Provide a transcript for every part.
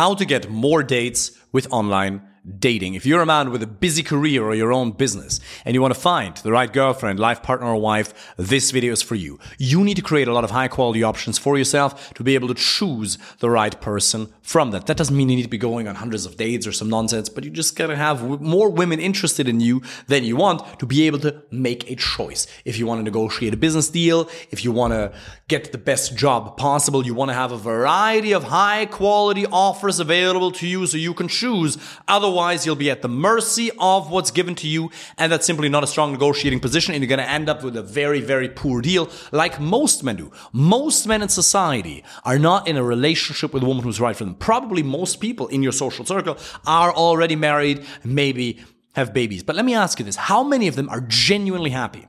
how to get more dates with online dating. If you're a man with a busy career or your own business and you want to find the right girlfriend, life partner, or wife, this video is for you. You need to create a lot of high quality options for yourself to be able to choose the right person from that. That doesn't mean you need to be going on hundreds of dates or some nonsense, but you just gotta have more women interested in you than you want to be able to make a choice. If you want to negotiate a business deal, if you want to get the best job possible, you want to have a variety of high quality offers available to you so you can choose. Otherwise, Otherwise, you'll be at the mercy of what's given to you, and that's simply not a strong negotiating position, and you're going to end up with a very, very poor deal, like most men do. Most men in society are not in a relationship with a woman who's right for them. Probably most people in your social circle are already married, maybe have babies. But let me ask you this how many of them are genuinely happy?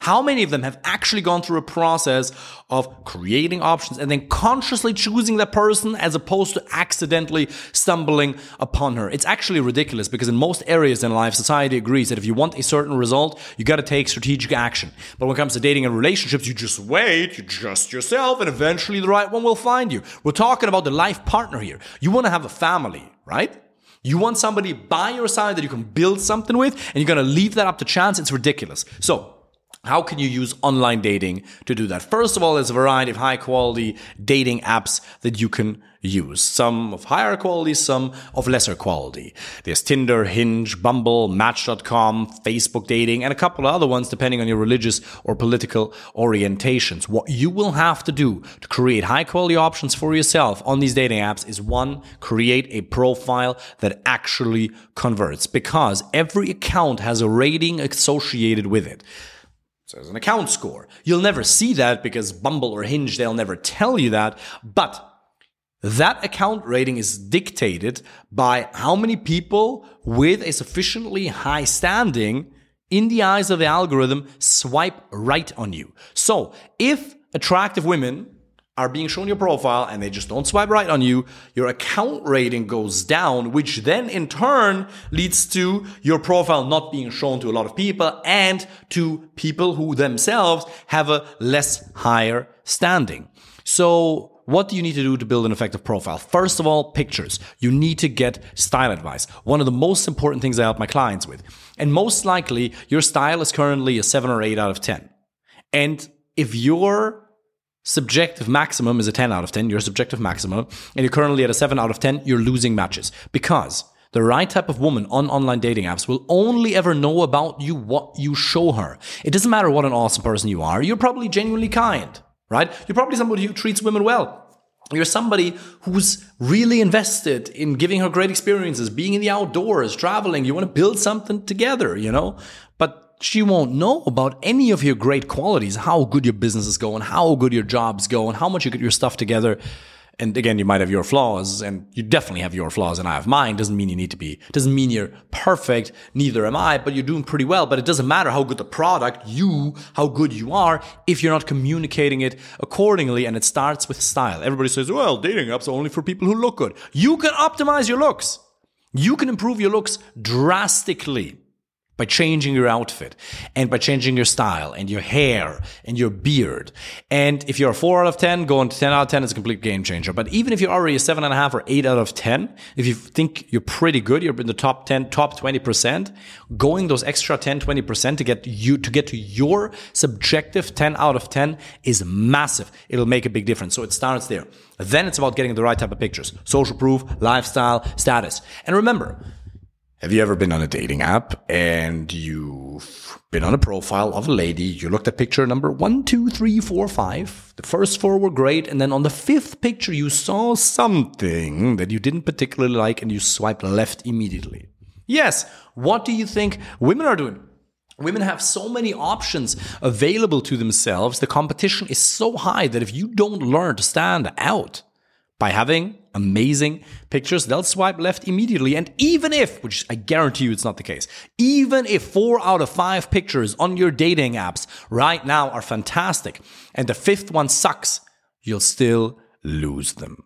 How many of them have actually gone through a process of creating options and then consciously choosing that person as opposed to accidentally stumbling upon her? It's actually ridiculous because in most areas in life, society agrees that if you want a certain result, you got to take strategic action. But when it comes to dating and relationships, you just wait, you just yourself, and eventually the right one will find you. We're talking about the life partner here. You want to have a family, right? You want somebody by your side that you can build something with, and you're going to leave that up to chance. It's ridiculous. So, how can you use online dating to do that? First of all, there's a variety of high quality dating apps that you can use. Some of higher quality, some of lesser quality. There's Tinder, Hinge, Bumble, Match.com, Facebook dating, and a couple of other ones depending on your religious or political orientations. What you will have to do to create high quality options for yourself on these dating apps is one, create a profile that actually converts because every account has a rating associated with it. So there's an account score. You'll never see that because Bumble or Hinge, they'll never tell you that. But that account rating is dictated by how many people with a sufficiently high standing in the eyes of the algorithm swipe right on you. So if attractive women are being shown your profile and they just don't swipe right on you, your account rating goes down, which then in turn leads to your profile not being shown to a lot of people and to people who themselves have a less higher standing. So what do you need to do to build an effective profile? First of all, pictures. You need to get style advice. One of the most important things I help my clients with. And most likely your style is currently a seven or eight out of 10. And if you're subjective maximum is a 10 out of 10, your subjective maximum, and you're currently at a 7 out of 10, you're losing matches. Because the right type of woman on online dating apps will only ever know about you what you show her. It doesn't matter what an awesome person you are, you're probably genuinely kind, right? You're probably somebody who treats women well. You're somebody who's really invested in giving her great experiences, being in the outdoors, traveling. You want to build something together, you know? She won't know about any of your great qualities, how good your business is going, how good your job's going, how much you get your stuff together. And again, you might have your flaws, and you definitely have your flaws, and I have mine. Doesn't mean you need to be, doesn't mean you're perfect. Neither am I, but you're doing pretty well. But it doesn't matter how good the product, you, how good you are, if you're not communicating it accordingly. And it starts with style. Everybody says, well, dating apps are only for people who look good. You can optimize your looks. You can improve your looks drastically by changing your outfit and by changing your style and your hair and your beard. And if you're a four out of 10, going to 10 out of 10 is a complete game changer. But even if you're already a seven and a half or eight out of 10, if you think you're pretty good, you're in the top 10, top 20%, going those extra 10, 20% to get you, to get to your subjective 10 out of 10 is massive. It'll make a big difference. So it starts there. Then it's about getting the right type of pictures, social proof, lifestyle, status. And remember, have you ever been on a dating app and you've been on a profile of a lady? You looked at picture number one, two, three, four, five. The first four were great. And then on the fifth picture, you saw something that you didn't particularly like and you swiped left immediately. Yes. What do you think women are doing? Women have so many options available to themselves. The competition is so high that if you don't learn to stand out by having amazing pictures, they'll swipe left immediately. And even if, which I guarantee you it's not the case, even if four out of five pictures on your dating apps right now are fantastic and the fifth one sucks, you'll still lose them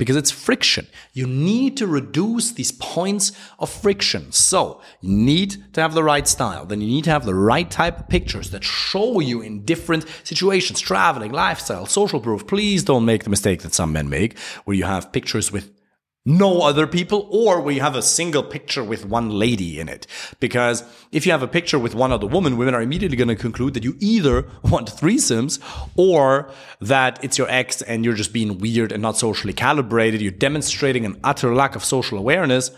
because it's friction. You need to reduce these points of friction. So you need to have the right style. Then you need to have the right type of pictures that show you in different situations, traveling, lifestyle, social proof. Please don't make the mistake that some men make where you have pictures with no other people, or we have a single picture with one lady in it. Because if you have a picture with one other woman, women are immediately going to conclude that you either want threesomes or that it's your ex and you're just being weird and not socially calibrated. You're demonstrating an utter lack of social awareness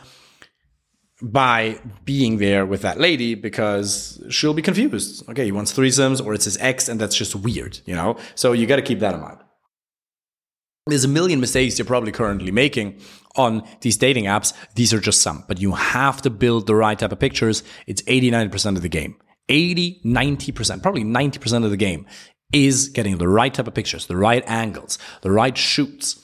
by being there with that lady because she'll be confused. Okay, he wants threesomes or it's his ex and that's just weird, you know? So you got to keep that in mind. There's a million mistakes you're probably currently making on these dating apps. These are just some, but you have to build the right type of pictures. It's 89% of the game. 80, 90%, probably 90% of the game is getting the right type of pictures, the right angles, the right shoots.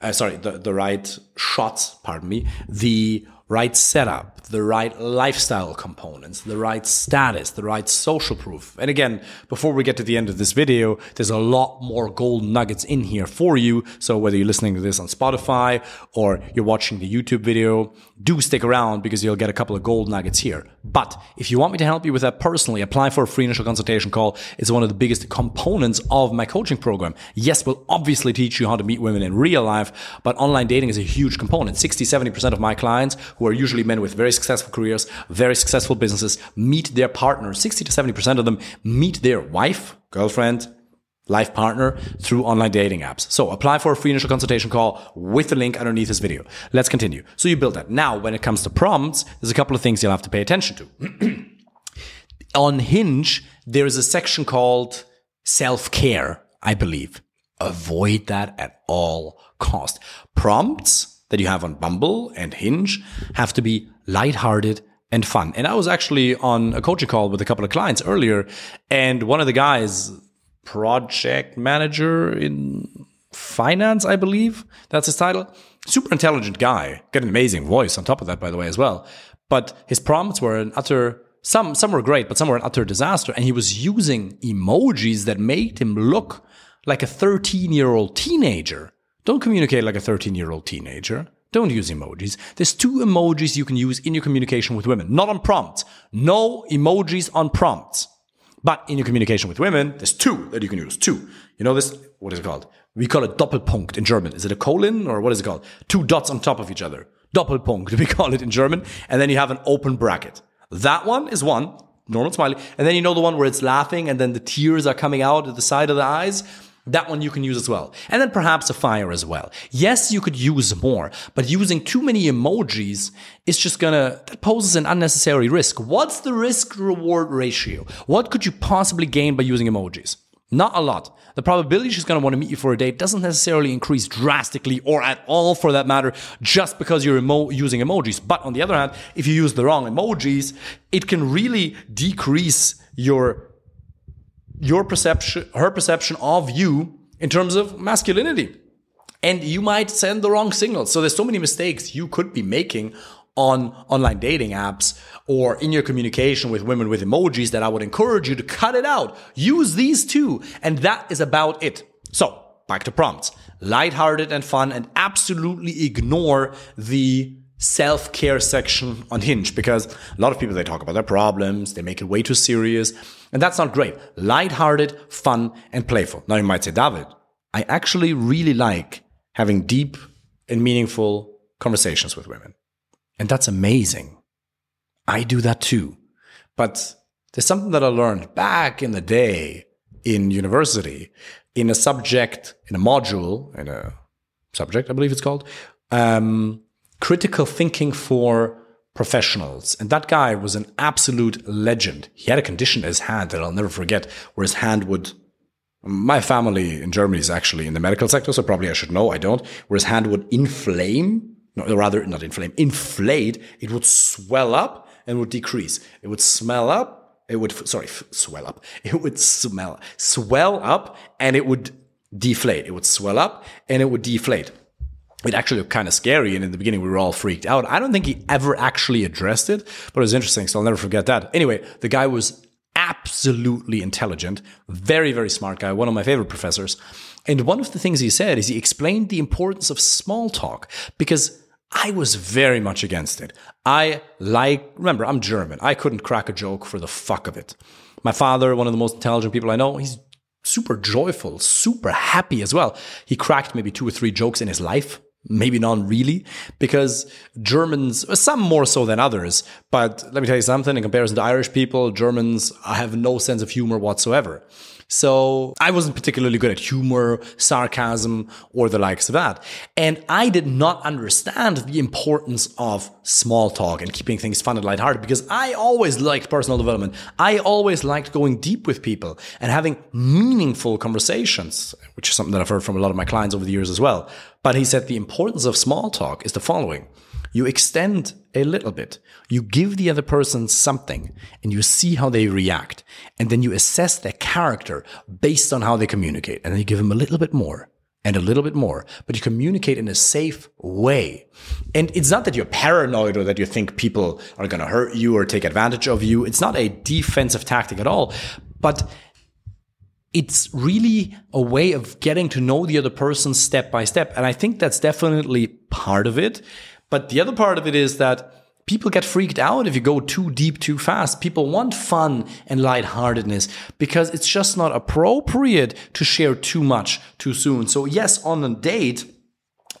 Uh, sorry, the, the right shots, pardon me, the right setup, the right lifestyle components, the right status, the right social proof. And again, before we get to the end of this video, there's a lot more gold nuggets in here for you. So whether you're listening to this on Spotify or you're watching the YouTube video, do stick around because you'll get a couple of gold nuggets here. But if you want me to help you with that personally, apply for a free initial consultation call. It's one of the biggest components of my coaching program. Yes, we'll obviously teach you how to meet women in real life, but online dating is a huge component. 60, 70% of my clients who are usually men with very successful careers, very successful businesses, meet their partner. 60 to 70% of them meet their wife, girlfriend, life partner through online dating apps. So apply for a free initial consultation call with the link underneath this video. Let's continue. So you build that. Now, when it comes to prompts, there's a couple of things you'll have to pay attention to. On Hinge, there is a section called self care, I believe. Avoid that at all cost. Prompts that you have on Bumble and Hinge have to be lighthearted and fun. And I was actually on a coaching call with a couple of clients earlier, and one of the guys, project manager in finance, I believe that's his title, super intelligent guy, got an amazing voice on top of that, by the way, as well. But his prompts were an utter some some were great, but some were an utter disaster. And he was using emojis that made him look like a 13 year old teenager. Don't communicate like a 13 year old teenager. Don't use emojis. There's two emojis you can use in your communication with women, not on prompts. No emojis on prompts. But in your communication with women, there's two that you can use. Two. You know this? What is it called? We call it Doppelpunkt in German. Is it a colon or what is it called? Two dots on top of each other. Doppelpunkt, we call it in German. And then you have an open bracket. That one is one, normal smiley. And then you know the one where it's laughing and then the tears are coming out at the side of the eyes. That one you can use as well. And then perhaps a fire as well. Yes, you could use more, but using too many emojis is just gonna, that poses an unnecessary risk. What's the risk reward ratio? What could you possibly gain by using emojis? Not a lot. The probability she's going to want to meet you for a date doesn't necessarily increase drastically or at all for that matter just because you're emo- using emojis. But on the other hand, if you use the wrong emojis, it can really decrease your your perception, her perception of you in terms of masculinity. And you might send the wrong signals. So there's so many mistakes you could be making on online dating apps or in your communication with women with emojis that I would encourage you to cut it out. Use these two. And that is about it. So back to prompts. Lighthearted and fun and absolutely ignore the self care section on Hinge because a lot of people, they talk about their problems. They make it way too serious. And that's not great. Lighthearted, fun, and playful. Now you might say, David, I actually really like having deep and meaningful conversations with women. And that's amazing. I do that too. But there's something that I learned back in the day in university in a subject, in a module, in a subject, I believe it's called, um, critical thinking for professionals. And that guy was an absolute legend. He had a condition in his hand that I'll never forget, where his hand would. My family in Germany is actually in the medical sector, so probably I should know. I don't. Where his hand would inflame, no, rather not inflame, inflate. It would swell up and would decrease. It would smell up. It would sorry, swell up. It would smell swell up and it would deflate. It would swell up and it would deflate it actually looked kind of scary. And in the beginning, we were all freaked out. I don't think he ever actually addressed it, but it was interesting. So I'll never forget that. Anyway, the guy was absolutely intelligent, very, very smart guy, one of my favorite professors. And one of the things he said is he explained the importance of small talk because I was very much against it. I like, remember, I'm German. I couldn't crack a joke for the fuck of it. My father, one of the most intelligent people I know, he's super joyful, super happy as well. He cracked maybe two or three jokes in his life maybe not really, because Germans, some more so than others, but let me tell you something in comparison to Irish people, Germans have no sense of humor whatsoever. So I wasn't particularly good at humor, sarcasm, or the likes of that. And I did not understand the importance of small talk and keeping things fun and lighthearted because I always liked personal development. I always liked going deep with people and having meaningful conversations, which is something that I've heard from a lot of my clients over the years as well. But he said the importance of small talk is the following. You extend a little bit. You give the other person something and you see how they react. And then you assess their character based on how they communicate. And then you give them a little bit more and a little bit more, but you communicate in a safe way. And it's not that you're paranoid or that you think people are going to hurt you or take advantage of you. It's not a defensive tactic at all, but it's really a way of getting to know the other person step by step. And I think that's definitely part of it. But the other part of it is that people get freaked out if you go too deep too fast. People want fun and lightheartedness because it's just not appropriate to share too much too soon. So yes, on a date,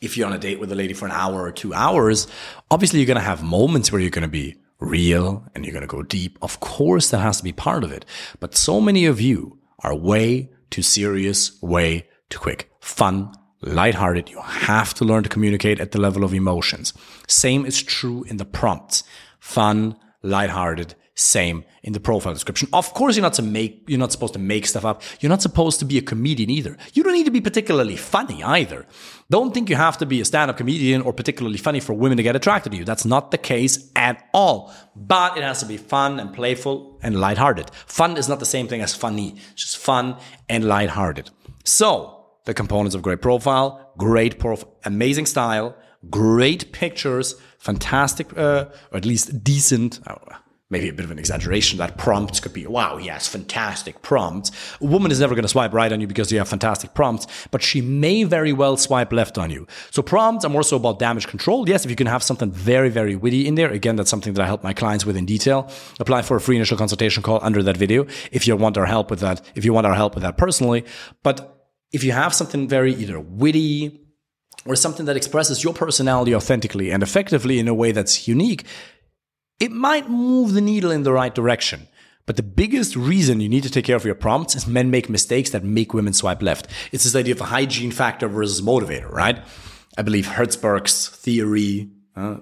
if you're on a date with a lady for an hour or two hours, obviously you're going to have moments where you're going to be real and you're going to go deep. Of course, that has to be part of it. But so many of you are way too serious, way too quick. Fun lighthearted. You have to learn to communicate at the level of emotions. Same is true in the prompts. Fun, lighthearted, same in the profile description. Of course, you're not to make, you're not supposed to make stuff up. You're not supposed to be a comedian either. You don't need to be particularly funny either. Don't think you have to be a stand-up comedian or particularly funny for women to get attracted to you. That's not the case at all. But it has to be fun and playful and lighthearted. Fun is not the same thing as funny. It's just fun and lighthearted. So, the components of great profile, great prof, amazing style, great pictures, fantastic, uh, or at least decent. Uh, maybe a bit of an exaggeration. That prompts could be, wow, yes, fantastic prompts. A woman is never going to swipe right on you because you have fantastic prompts, but she may very well swipe left on you. So prompts are more so about damage control. Yes, if you can have something very, very witty in there, again, that's something that I help my clients with in detail. Apply for a free initial consultation call under that video if you want our help with that, if you want our help with that personally. But if you have something very either witty or something that expresses your personality authentically and effectively in a way that's unique, it might move the needle in the right direction. But the biggest reason you need to take care of your prompts is men make mistakes that make women swipe left. It's this idea of a hygiene factor versus motivator, right? I believe Herzberg's theory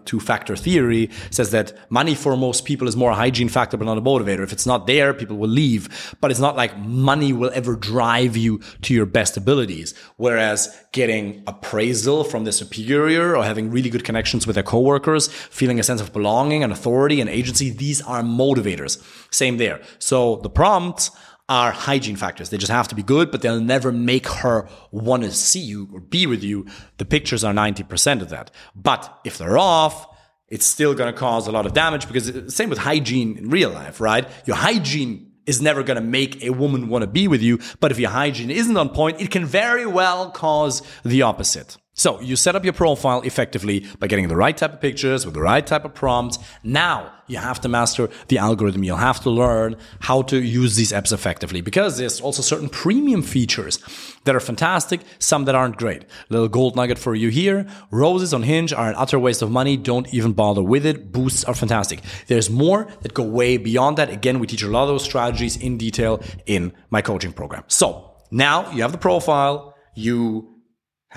two factor theory says that money for most people is more a hygiene factor, but not a motivator. If it's not there, people will leave. But it's not like money will ever drive you to your best abilities. Whereas getting appraisal from the superior or having really good connections with their coworkers, feeling a sense of belonging and authority and agency, these are motivators. Same there. So the prompts are hygiene factors. They just have to be good, but they'll never make her want to see you or be with you. The pictures are 90% of that. But if they're off, it's still going to cause a lot of damage because uh, same with hygiene in real life, right? Your hygiene is never going to make a woman want to be with you. But if your hygiene isn't on point, it can very well cause the opposite. So you set up your profile effectively by getting the right type of pictures with the right type of prompts. Now you have to master the algorithm. You'll have to learn how to use these apps effectively because there's also certain premium features that are fantastic, some that aren't great. Little gold nugget for you here. Roses on Hinge are an utter waste of money. Don't even bother with it. Boosts are fantastic. There's more that go way beyond that. Again, we teach a lot of those strategies in detail in my coaching program. So now you have the profile. You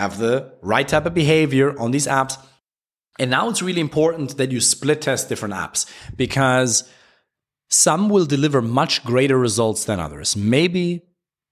have the right type of behavior on these apps. And now it's really important that you split test different apps because some will deliver much greater results than others. Maybe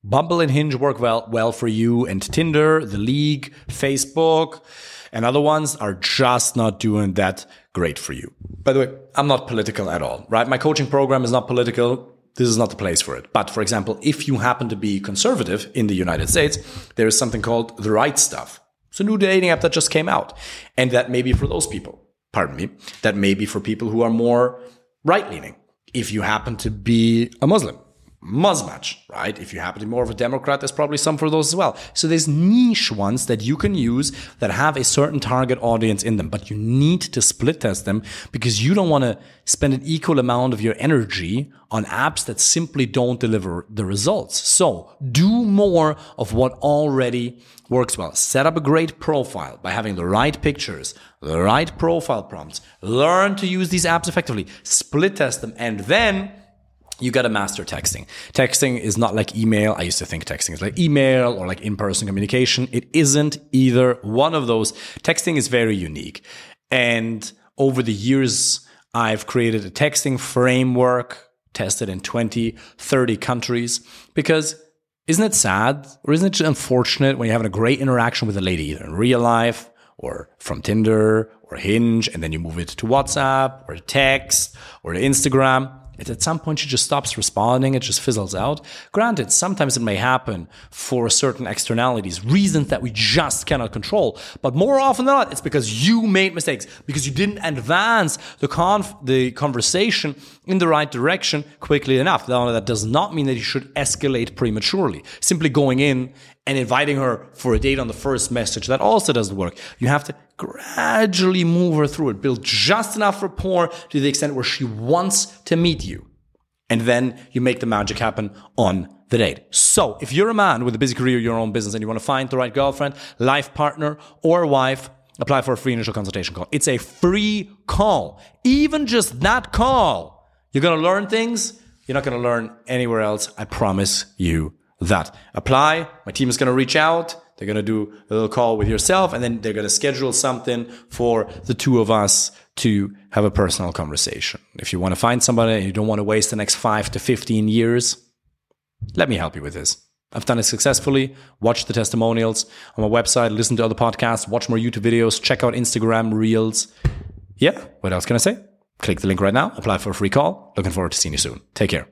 Bumble and Hinge work well, well for you, and Tinder, The League, Facebook, and other ones are just not doing that great for you. By the way, I'm not political at all, right? My coaching program is not political this is not the place for it. But for example, if you happen to be conservative in the United States, there is something called the right stuff. It's a new dating app that just came out. And that may be for those people. Pardon me. That may be for people who are more right leaning. If you happen to be a Muslim, Muzmatch, right? If you happen to be more of a Democrat, there's probably some for those as well. So there's niche ones that you can use that have a certain target audience in them, but you need to split test them because you don't want to spend an equal amount of your energy on apps that simply don't deliver the results. So do more of what already works well. Set up a great profile by having the right pictures, the right profile prompts, learn to use these apps effectively, split test them, and then you got to master texting. Texting is not like email. I used to think texting is like email or like in person communication. It isn't either one of those. Texting is very unique. And over the years, I've created a texting framework tested in 20, 30 countries because isn't it sad or isn't it just unfortunate when you're having a great interaction with a lady, either in real life or from Tinder or Hinge, and then you move it to WhatsApp or text or to Instagram? at some point she just stops responding, it just fizzles out. Granted, sometimes it may happen for certain externalities, reasons that we just cannot control. But more often than not, it's because you made mistakes, because you didn't advance the conf- the conversation in the right direction quickly enough. Now, that does not mean that you should escalate prematurely. Simply going in and inviting her for a date on the first message, that also doesn't work. You have to gradually move her through it, build just enough rapport to the extent where she wants to meet you. And then you make the magic happen on the date. So if you're a man with a busy career, your own business, and you want to find the right girlfriend, life partner, or wife, apply for a free initial consultation call. It's a free call. Even just that call, you're going to learn things you're not going to learn anywhere else. I promise you that. Apply. My team is going to reach out. They're going to do a little call with yourself and then they're going to schedule something for the two of us to have a personal conversation. If you want to find somebody and you don't want to waste the next five to 15 years, let me help you with this. I've done it successfully. Watch the testimonials on my website, listen to other podcasts, watch more YouTube videos, check out Instagram Reels. Yeah, what else can I say? Click the link right now, apply for a free call. Looking forward to seeing you soon. Take care.